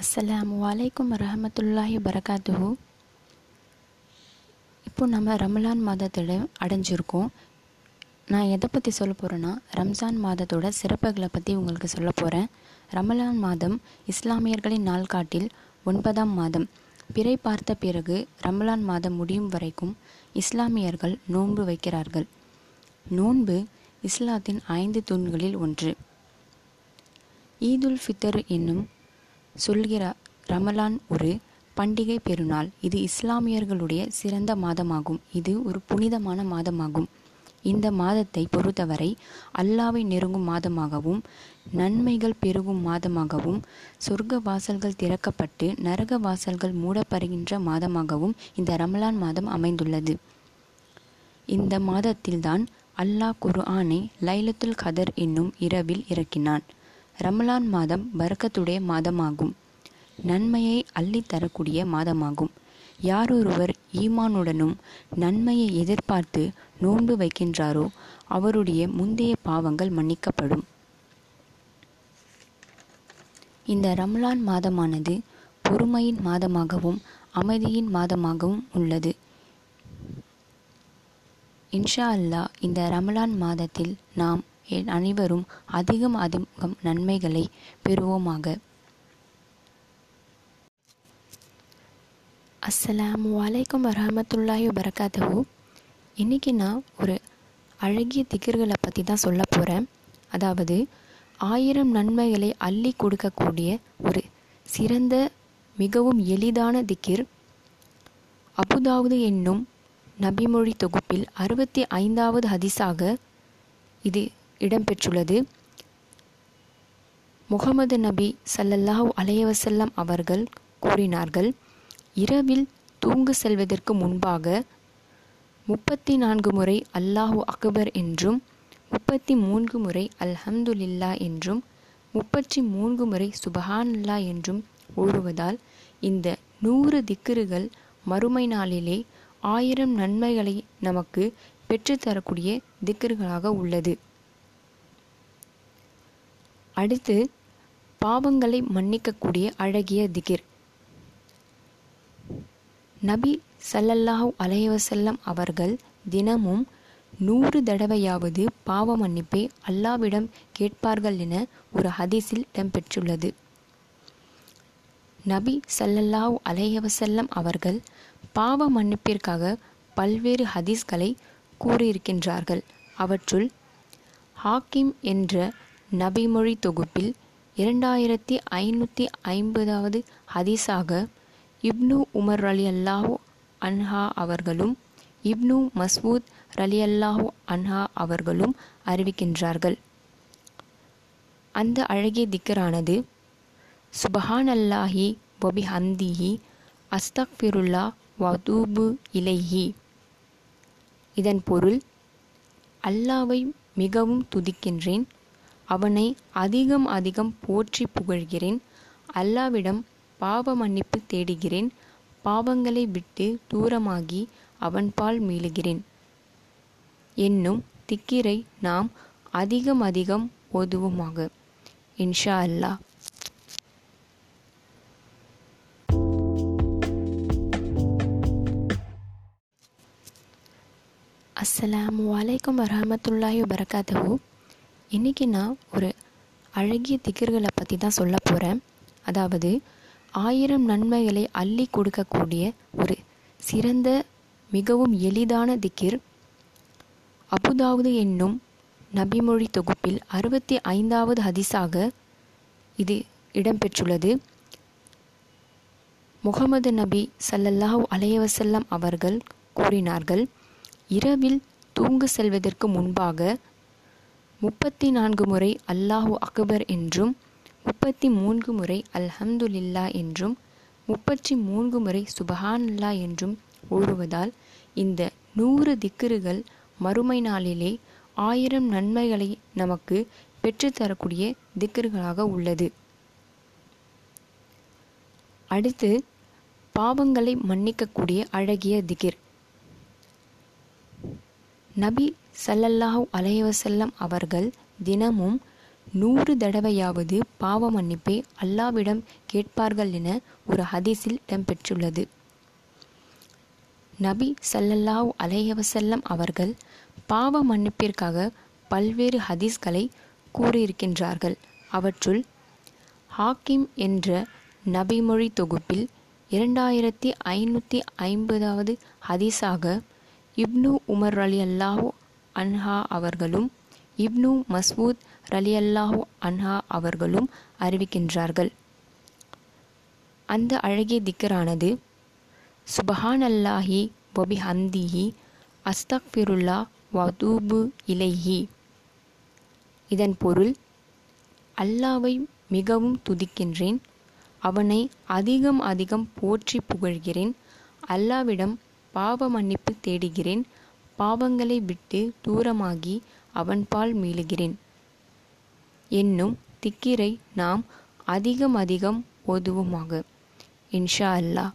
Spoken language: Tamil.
அஸ்ஸலாமு வலைக்கம் ரஹமத்துல்லாஹி வரகாத்துஹு இப்போ நம்ம ரமலான் மாதத்தோட அடைஞ்சிருக்கோம். நான் எதை பற்றி சொல்ல போகிறேன்னா ரம்ஜான் மாதத்தோட சிறப்புகளை பற்றி உங்களுக்கு சொல்ல போகிறேன் ரமலான் மாதம் இஸ்லாமியர்களின் நாள்காட்டில் ஒன்பதாம் மாதம். பிறை பார்த்த பிறகு ரமலான் மாதம் முடியும் வரைக்கும் இஸ்லாமியர்கள் நோன்பு வைக்கிறார்கள். நோன்பு இஸ்லாத்தின் ஐந்து தூண்களில் ஒன்று. ஈதுல் ஃபித்தர் என்னும் சொல்கிற ரமலான் ஒரு பண்டிகை பெருநாள். இது இஸ்லாமியர்களுடைய சிறந்த மாதமாகும். இது ஒரு புனிதமான மாதமாகும். இந்த மாதத்தை பொறுத்தவரை அல்லாவை நெருங்கும் மாதமாகவும் நன்மைகள் பெருகும் மாதமாகவும் சொர்க்க வாசல்கள் திறக்கப்பட்டு நரக வாசல்கள் மூடப்படுகின்ற மாதமாகவும் இந்த ரமலான் மாதம் அமைந்துள்ளது. இந்த மாதத்தில்தான் அல்லாஹ் குர்ஆனை லைலத்துல் கதர் என்னும் இரவில் இறக்கினான். ரமலான் மாதம் பறக்கத்துடைய மாதமாகும். நன்மையை அள்ளித் தரக்கூடிய மாதமாகும். யாரொருவர் ஈமானுடனும் நன்மையை எதிர்பார்த்து நோன்பு வைக்கின்றாரோ அவருடைய முந்தைய பாவங்கள் மன்னிக்கப்படும். இந்த ரமலான் மாதமானது பொறுமையின் மாதமாகவும் அமைதியின் மாதமாகவும் உள்ளது. இன்ஷா அல்லாஹ் இந்த ரமலான் மாதத்தில் நாம் அனைவரும் அதிகம் அதிகம் நன்மைகளை பெறுவோமாக. அஸ்லாம் வலைக்கம் வரஹமத்துல்லாஹி வரகாத்துஹு இன்றைக்கி நான் ஒரு அழகிய திகர்களை பற்றி தான் சொல்ல போகிறேன் அதாவது ஆயிரம் நன்மைகளை அள்ளி கொடுக்கக்கூடிய ஒரு சிறந்த மிகவும் எளிதான திக்கிர் அபுதாவது என்னும் நபிமொழி தொகுப்பில் அறுபத்தி ஐந்தாவது ஹதிஸாக இது இடம்பெற்றுள்ளது. முகமது நபி சல்லல்லாஹ் அலையவசல்லம் அவர்கள் கூறினார்கள் இரவில் தூங்கு செல்வதற்கு முன்பாக முப்பத்தி நான்கு முறை அல்லாஹு அக்பர் என்றும் முப்பத்தி மூன்று முறை அல்ஹம்துலில்லா என்றும் முப்பத்தி மூன்று முறை சுபஹானல்லா என்றும் ஓடுவதால் இந்த நூறு திக்கிறுகள் மறுமை நாளிலே ஆயிரம் நன்மைகளை நமக்கு பெற்றுத்தரக்கூடிய திக்கர்களாக உள்ளது. அடுத்து பாவங்களை மன்னிக்கக்கூடிய அழகிய திகிர். நபி சல்லல்லாஹு அலையவசல்லம் அவர்கள் தினமும் நூறு தடவையாவது பாவ மன்னிப்பை அல்லாவிடம் கேட்பார்கள் என ஒரு ஹதீஸில் இடம்பெற்றுள்ளது. நபி சல்லல்லாஹ் அலையவசல்லம் அவர்கள் பாவ மன்னிப்பிற்காக பல்வேறு ஹதீஸ்களை கூறியிருக்கின்றார்கள். அவற்றுள் ஹாக்கிம் என்ற நபிமொழி தொகுப்பில் இரண்டாயிரத்தி ஐநூற்றி ஐம்பதாவது ஹதீஸாக இப்னு உமர் அலி அல்லாஹு அன்ஹா அவர்களும் இப்னு மஸ்வூத் அலி அல்லாஹு அன்ஹா அவர்களும் அறிவிக்கின்றார்கள். அந்த அழகிய திக்கரானது சுபஹான் அல்லாஹி வபி ஹந்திஹி அஸ்தக்ஃபிருல்லா வதூபு இலைஹி. இதன் பொருள் அல்லாவை மிகவும் துதிக்கின்றேன் அவனை அதிகம் அதிகம் போற்றி புகழ்கிறேன். அல்லாவிடம் பாவ மன்னிப்பு தேடுகிறேன். பாவங்களை விட்டு தூரமாகி அவன்பால் மீளுகிறேன். என்னும் திக்கிரை நாம் அதிகம் அதிகம் ஓதுவோமாக. இன்ஷா அல்லாஹ். அஸ்ஸலாமு வலைக்கம் வரமத்துல்லாஹி வரகாத்தூ இன்றைக்கி நான் ஒரு அழகிய திகர்களை பற்றி தான் சொல்ல போகிறேன் அதாவது ஆயிரம் நன்மைகளை அள்ளி கொடுக்கக்கூடிய ஒரு சிறந்த மிகவும் எளிதான திக்கிர் அபுதாவது என்னும் நபிமொழி தொகுப்பில் அறுபத்தி ஐந்தாவது ஹதிஸாக இது இடம்பெற்றுள்ளது. முகமது நபி சல்லல்லாஹ் அலையவசல்லம் அவர்கள் கூறினார்கள் இரவில் தூங்கு செல்வதற்கு முன்பாக முப்பத்தி நான்கு முறை அல்லாஹு அக்பர் என்றும் முப்பத்தி மூன்று முறை அல்ஹம்துலில்லா என்றும் முப்பத்தி மூன்று முறை சுபஹானல்லா என்றும் ஓடுவதால் இந்த நூறு திக்கிறுகள் மறுமை நாளிலே ஆயிரம் நன்மைகளை நமக்கு பெற்றுத்தரக்கூடிய திக்கிர்களாக உள்ளது. அடுத்து பாவங்களை மன்னிக்கக்கூடிய அழகிய திகிர். நபி சல்லல்லாஹு அலையவசல்லம் அவர்கள் தினமும் நூறு தடவையாவது பாவ மன்னிப்பை அல்லாவிடம் கேட்பார்கள் என ஒரு ஹதீஸில் இடம்பெற்றுள்ளது. நபி ஸல்லல்லாஹு அலையவசல்லம் அவர்கள் பாவ மன்னிப்பிற்காக பல்வேறு ஹதீஸ்களை கூறியிருக்கின்றார்கள். அவற்றுள் ஹாக்கிம் என்ற நபிமொழி தொகுப்பில் இரண்டாயிரத்தி ஐநூற்றி ஐம்பதாவது ஹதீஸாக இப்னு உமர் அலி அல்லாஹூ அன்ஹா அவர்களும் இப்னு மஸ்வூத் ரலியல்லாஹூ அன்ஹா அவர்களும் அறிவிக்கின்றார்கள். அந்த அழகிய திக்கரானது சுபஹான் அல்லாஹி வபி ஹந்திஹி அஸ்தக்ஃபிருல்லா வதூபு இலைஹி. இதன் பொருள் அல்லாவை மிகவும் துதிக்கின்றேன் அவனை அதிகம் அதிகம் போற்றி புகழ்கிறேன் அல்லாவிடம் பாவ மன்னிப்பு தேடுகிறேன் பாவங்களை விட்டு தூரமாகி அவன்பால் மீளுகிறேன். என்னும் திக்கிரை நாம் அதிகம் அதிகம் ஓதுவோமாக. இன்ஷா அல்லாஹ்.